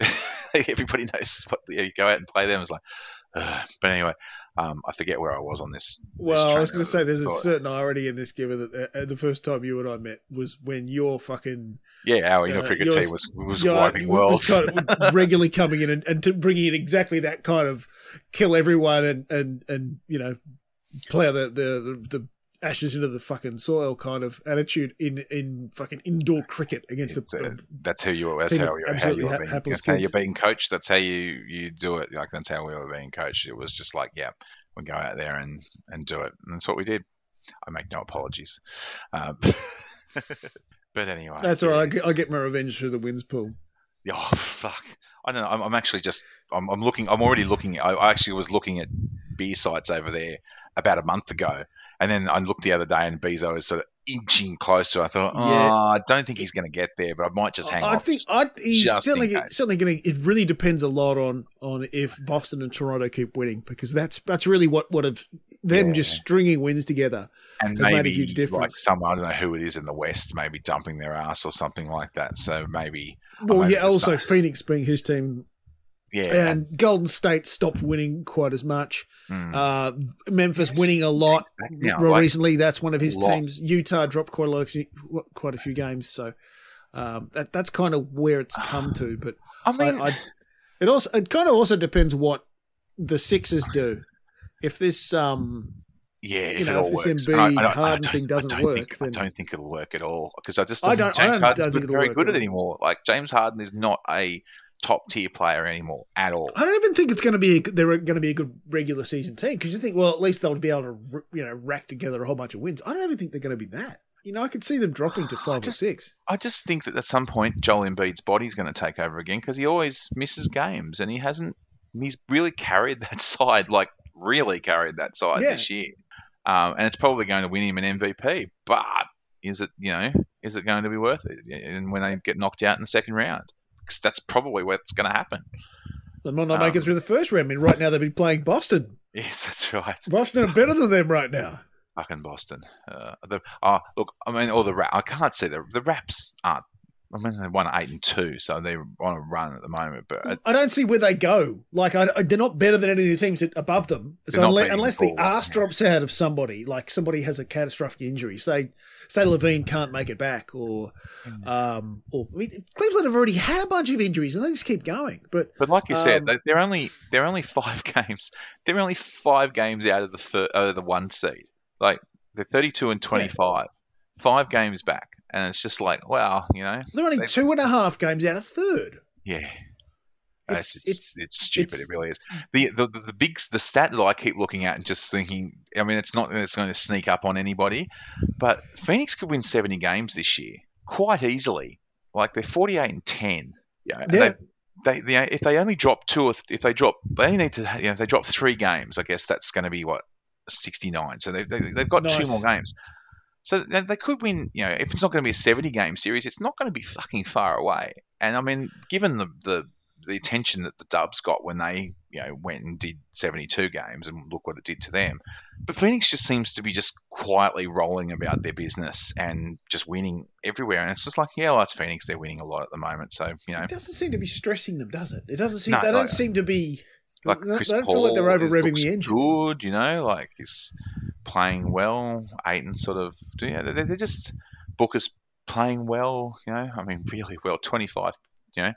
everybody knows what you go out and play them. It's like, but anyway, um, I forget where I was on this. this Well, I was going to say there's a certain irony in this, given that uh, the first time you and I met was when your fucking yeah, our your uh, cricket yours- was was wiping was worlds. kind of regularly coming in and, and to bringing in exactly that kind of kill everyone and and and you know plow the the the ashes into the fucking soil kind of attitude in in fucking indoor cricket against It's, the uh, that's who you were. That's how, you- how absolutely you were ha- being. That's how you're being coached. That's how you you do it. Like that's how we were being coached. It was just like, yeah, we go out there and and do it, and that's what we did. I make no apologies. Um, but anyway, That's all yeah. right. I get, I get my revenge through the wins pool. Oh fuck! I don't know. I'm, I'm actually just. I'm, I'm looking. I'm already looking. I, I actually was looking at beer sites over there about a month ago, and then I looked the other day, and Bezo is sort of inching closer. I thought, oh, Yeah. I don't think he's going to get there, but I might just hang on. I off. think I, he's certainly certainly going to. It really depends a lot on on if Boston and Toronto keep winning because that's that's really what what have them Yeah. just stringing wins together. and has made a maybe huge like difference. some I don't know who it is in the West, maybe dumping their ass or something like that. So maybe Well, yeah. Also. Phoenix being his team, yeah, and Golden State stopped winning quite as much. mm, Uh, Memphis winning a lot Yeah, like- recently. That's one of his teams. Utah dropped quite a lot of few, quite a few games, so um, that that's kind of where it's come to. But I mean, I, I, it also it kind of also depends what the Sixers do. If this um yeah, you if know, if this works. Embiid And I- I don't- I Harden thing doesn't work, think, then- I don't think it'll work at all because I just I don't- I don't- don't think it'll very work good at at all. it anymore. Like James Harden is not a top tier player anymore at all. I don't even think it's going to be a, they're going to be a good regular season team because you think well at least they'll be able to you know rack together a whole bunch of wins. I don't even think they're going to be that. You know, I could see them dropping to five or six. I just think that at some point Joel Embiid's body's going to take over again because he always misses games and he hasn't. He's really carried that side, like really carried that side Yeah. this year, um, and it's probably going to win him an MVP. But is it, you know, is it going to be worth it? And when they get knocked out in the second round, because that's probably what's going to happen. They might not make it Um, through the first round. I mean, right now they'd be playing Boston. Yes, that's right. Boston are better than them right now. Fucking Boston. Uh, the, oh, look, I mean, all the rap. I can't see the the Raps aren't. I mean, they won eight and two, so they're on a run at the moment. But uh, I don't see where they go. Like, I, I- they're not better than any of the teams above them. So unless, unless the arse drops out of somebody, like somebody has a catastrophic injury, say say LaVine can't make it back, or Hmm. um, or I mean, Cleveland have already had a bunch of injuries and they just keep going. But But like you said, Um, they- they're only they're only five games. They're only five games out of the fir- out of the one seed. Like they're thirty two and twenty five, five games back, and it's just like wow, you know, they're only two and a half games out of third. yeah. It's It's, it's it's stupid. it's- it really is. The, the the big the stat that I keep looking at and just thinking. I mean, it's not that it's going to sneak up on anybody, but Phoenix could win seventy games this year quite easily. Like they're forty eight and ten. Yeah. They, they, if they only drop two or th- if they drop they only need to you know if they drop three games, I guess that's going to be what sixty nine. So they, they they've got two more games. So they, they could win. You know, if it's not going to be a seventy game series, it's not going to be fucking far away. And I mean, given the the the attention that the Dubs got when they, you know, went and did 72 games and look what it did to them. But Phoenix just seems to be just quietly rolling about their business and just winning everywhere. And it's just like, yeah, well, that's Phoenix. They're winning a lot at the moment. So, you know, it doesn't seem to be stressing them, does it? It doesn't seem. No, they don't seem to be. Like don't, Chris don't Paul feel like they're over revving the engine. Good, you know, like he's playing well. Ayton sort of, you know, they're, they're just Booker's playing well, you know. I mean, really well, 25, you know.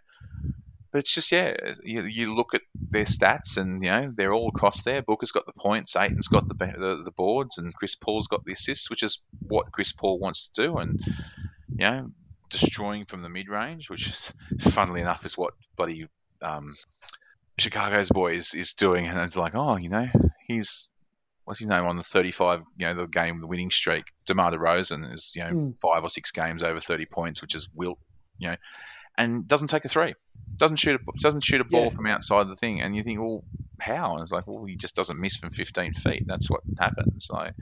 But it's just yeah, you, you look at their stats and you know they're all across there. Booker's got the points, Ayton's got the, the the boards, and Chris Paul's got the assists, which is what Chris Paul wants to do. And you know, destroying from the mid range, which is funnily enough is what bloody um, Chicago's boy is, is doing. And it's like, oh, you know, he's what's his name on the 35, you know, the game, the winning streak. DeMar DeRozan is, you know, Mm. five or six games over 30 points, which is Wilt, you know, and doesn't take a three, doesn't shoot a, doesn't shoot a ball Yeah. from outside the thing. And you think, well, how? And it's like, well, he just doesn't miss from 15 feet. That's what happens. Like,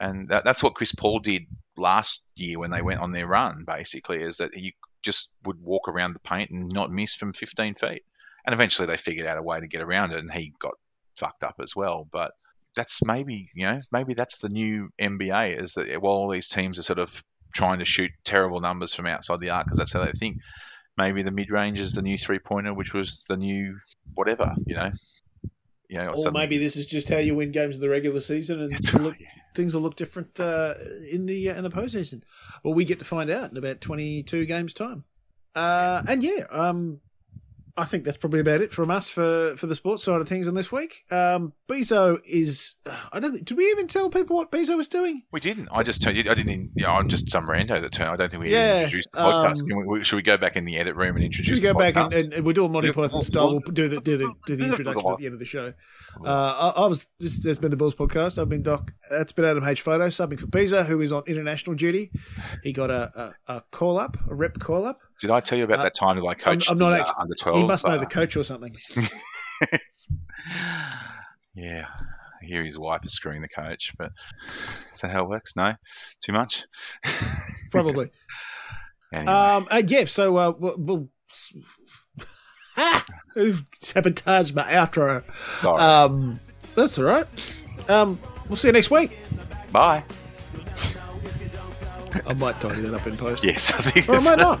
and that, that's what Chris Paul did last year when they went on their run. Basically, is that he just would walk around the paint and not miss from 15 feet. And eventually, they figured out a way to get around it, and he got fucked up as well. But that's maybe you know maybe that's the new NBA is that while all these teams are sort of trying to shoot terrible numbers from outside the arc because that's how they think. Maybe the mid range is the new three pointer, which was the new whatever, you know. You know, Or something- maybe this is just how you win games of the regular season, and look, things will look different uh, in the uh, in the postseason. Well, we get to find out in about twenty two games time. Uh, and yeah, um, I think that's probably about it from us for, for the sports side of things on this week. Um, Bezo is I don't think, did we even tell people what Bezo was doing? we didn't. I just turned. I didn't. even- You know, I'm just some rando that turned. I don't think we Yeah, introduced um, we- should we go back in the edit room and introduce? Should we go the back and, and, and we're doing Monty Python style? well- We'll do the do the do the introduction at the end of the show. Uh, I, I was this has been the Bulls podcast. I've been Doc. That's been Adam H Photo subbing for Bezo, who is on international duty. He got a, a, a call up, a rep call up. Did I tell you about Uh, that time that I coached I'm not the, under 12? He must know the coach or something. Yeah. I hear his wife is screwing the coach, but is that how it works? No? Too much? Probably. Anyway. Um, uh, yeah. So uh, we'll, we'll Who've sabotaged my outro. Sorry. Um, that's all right. Um, we'll see you next week. Bye. I might tidy that up in post. Yes, I think Or I might not.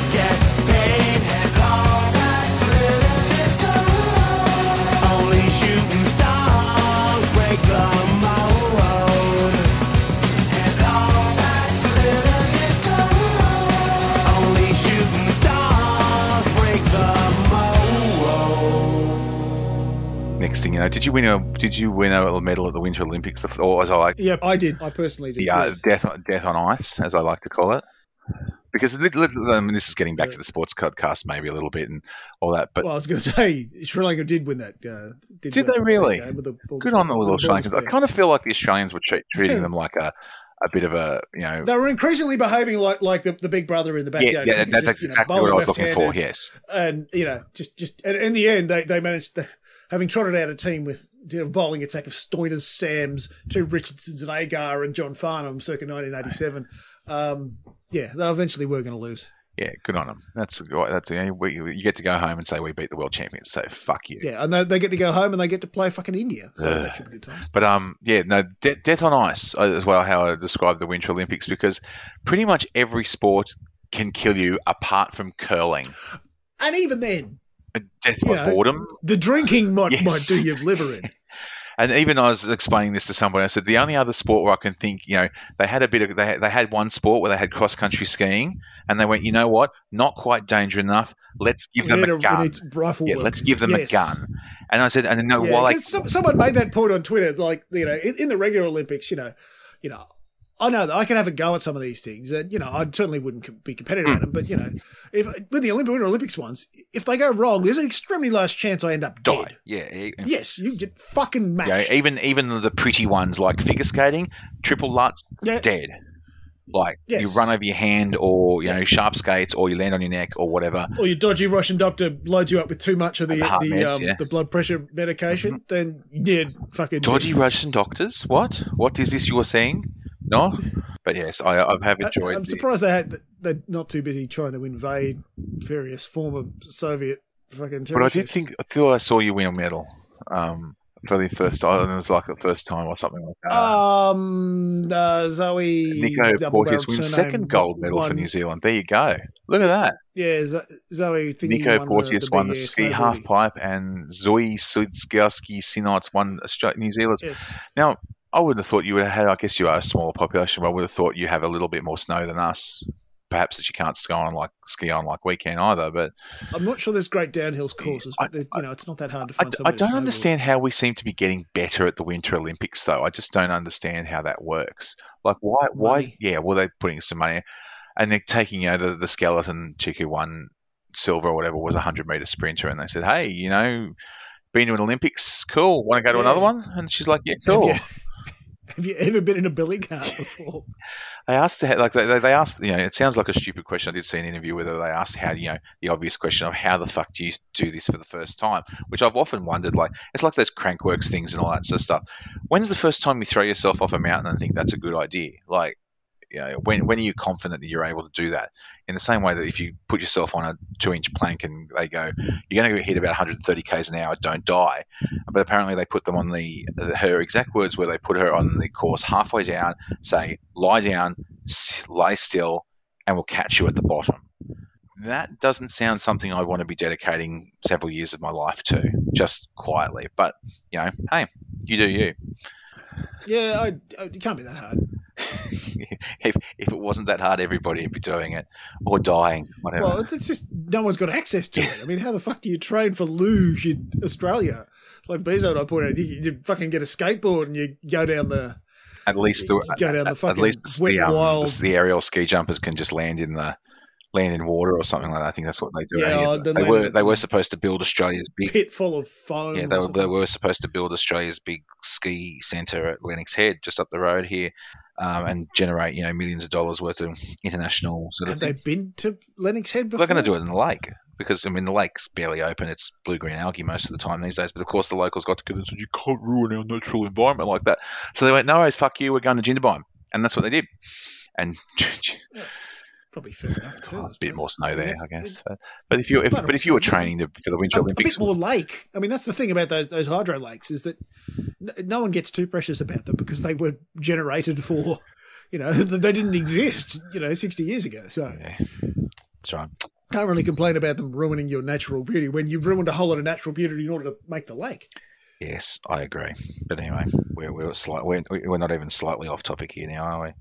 Next thing you know, did you win a did you win a medal at the Winter Olympics, or as I like Yeah, I did. I personally did. Yeah, uh, yes. death death on ice, as I like to call it? Because I mean, this is getting back to the sports podcast maybe a little bit and all that, but well, I was going to say Sri Lanka did win that. Uh, Did win they really? the good on the little Bulls Australians. I kind of feel like the Australians were treat, treating them like a, a bit of a you know. They were increasingly behaving like like the, the big brother in the backyard. yeah, cricket, that's just, you know, exactly what I was looking for. Yes, and you know, just just and in the end, they they managed to, having trotted out a team with you know, bowling attack of Stoinis, Sams, two Richardsons, and Agar, and John Farnham, circa 1987. Um, yeah, they eventually were going to lose. yeah, good on them. That's that's you, know, we, you get to go home and say we beat the world champions. So fuck you. Yeah, and they, they get to go home and they get to play fucking India. So Ugh. that should be good times. But um, yeah, no, de- death on ice uh, as well. How I describe the Winter Olympics because pretty much every sport can kill you apart from curling. And even then, Death You by boredom. the drinking might Yes. might do your liver in. And even I was explaining this to somebody. I said the only other sport where I can think, you know, they had a bit of they had, they had one sport where they had cross country skiing, and they went, you know what, not quite danger enough. Let's give We them a a, we gun. need rifle Yeah, work. let's give them Yes. a gun. And I said, and no, Yeah, while 'cause some, someone made that point on Twitter, like you know, in, in the regular Olympics, you know, you know, I know that I can have a go at some of these things, and you know, I certainly wouldn't be competitive at them. But you know, if with the Olympic Winter Olympics ones, if they go wrong, there's an extremely large chance I end up die, dead. yeah, Yes, you get fucking you mashed. even even the pretty ones like figure skating, triple lutz, Yeah. dead. Like Yes. you run over your hand, or you know, sharp skates, or you land on your neck, or whatever. or your dodgy Russian doctor loads you up with too much of the The the meds, um, yeah. the blood pressure medication, then yeah, fucking Dodgy Russian doctors? What? What is this you're saying? No, but yes, I, I have enjoyed. I, am the- surprised they had they're not too busy trying to invade various former Soviet fucking. But I did think I thought I saw you win a medal um, for the first time. It was like the first time or something like that. Um, uh, Zoe Nico Porteous wins second gold medal for New Zealand. There you go. Look at that. Yeah, Zo- Zoe. Nico won Porteous the, the won the ski half pipe, and Zoi Sadowski-Synnott won Australia, New Zealand. Yes, Now, I wouldn't have thought you would have had. I guess you are a smaller population, but I would have thought you have a little bit more snow than us. Perhaps that you can't ski on like ski on like we can either, but I'm not sure there's great downhill courses, but they're- you know it's not that hard to I, find. I to don't understand how we seem to be getting better at the Winter Olympics, though. I just don't understand how that works. Like, why? Why? Money. Yeah, well, they're putting some money, and they're taking you know the, the skeleton chick who won silver or whatever was a hundred meter sprinter, and they said, hey, you know, been to an Olympics, cool. Want to go to Yeah. another one? And she's like, yeah, cool. Have you ever been in a billy cart before? They asked, like they, they asked, you know, it sounds like a stupid question. I did see an interview where they asked how, you know, the obvious question of how the fuck do you do this for the first time, which I've often wondered. Like, it's like those Crankworx things and all that sort of stuff. When's the first time you throw yourself off a mountain and think that's a good idea? Like, you know, when, when are you confident that you're able to do that? In the same way that if you put yourself on a two inch plank and they go, you're going to hit about 130 k's an hour, don't die. But apparently they put them on the, her exact words where they put her on the course halfway down, say, lie down, lie still, and we'll catch you at the bottom. That doesn't sound something I want to be dedicating several years of my life to, just quietly. But, you know, hey, you do you. Yeah, I, it can't be that hard. if if it wasn't that hard, everybody would be doing it or dying. Whatever. Well, it's, it's just no one's got access to it. I mean, how the fuck do you train for luge in Australia? It's like Bezo and I pointed out, you, you fucking get a skateboard and you go down the. At least the, go down the at fucking least wet the, um, wild. the, aerial ski jumpers can just land in the land in water or something like that. I think that's what they do. Yeah, the they were they were supposed to build Australia's big pit full of foam. Yeah, they were, they were supposed to build Australia's big ski centre at Lennox Head, just up the road here, um, and generate you know millions of dollars worth of international sort of. Have they things. been to Lennox Head before? They're going to do it in the lake because I mean the lake's barely open; it's blue green algae most of the time these days. But of course, the locals got together and said you can't ruin our natural environment like that. So they went, "No worries, fuck you, we're going to Jindabyne," and that's what they did. And Probably fair enough too. A bit more snow there, I guess. But, but if you if, But but if you were training to, for the Winter a, a bit more lake. I mean, that's the thing about those those hydro lakes is that no one gets too precious about them because they were generated for, you know, they didn't exist, you know, sixty years ago. So yeah, that's right. can't really complain about them ruining your natural beauty when you've ruined a whole lot of natural beauty in order to make the lake. Yes, I agree. But anyway, we're we're slight, we're, we're not even slightly off topic here now, are we?